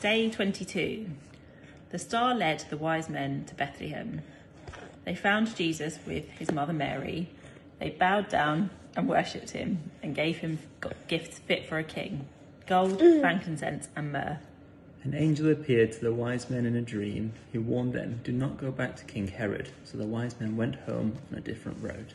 Day 22. The star led the wise men to Bethlehem. They found Jesus with his mother Mary. They bowed down and worshipped him and gave him gifts fit for a king gold, mm. frankincense, and myrrh. An angel appeared to the wise men in a dream. He warned them, Do not go back to King Herod. So the wise men went home on a different road.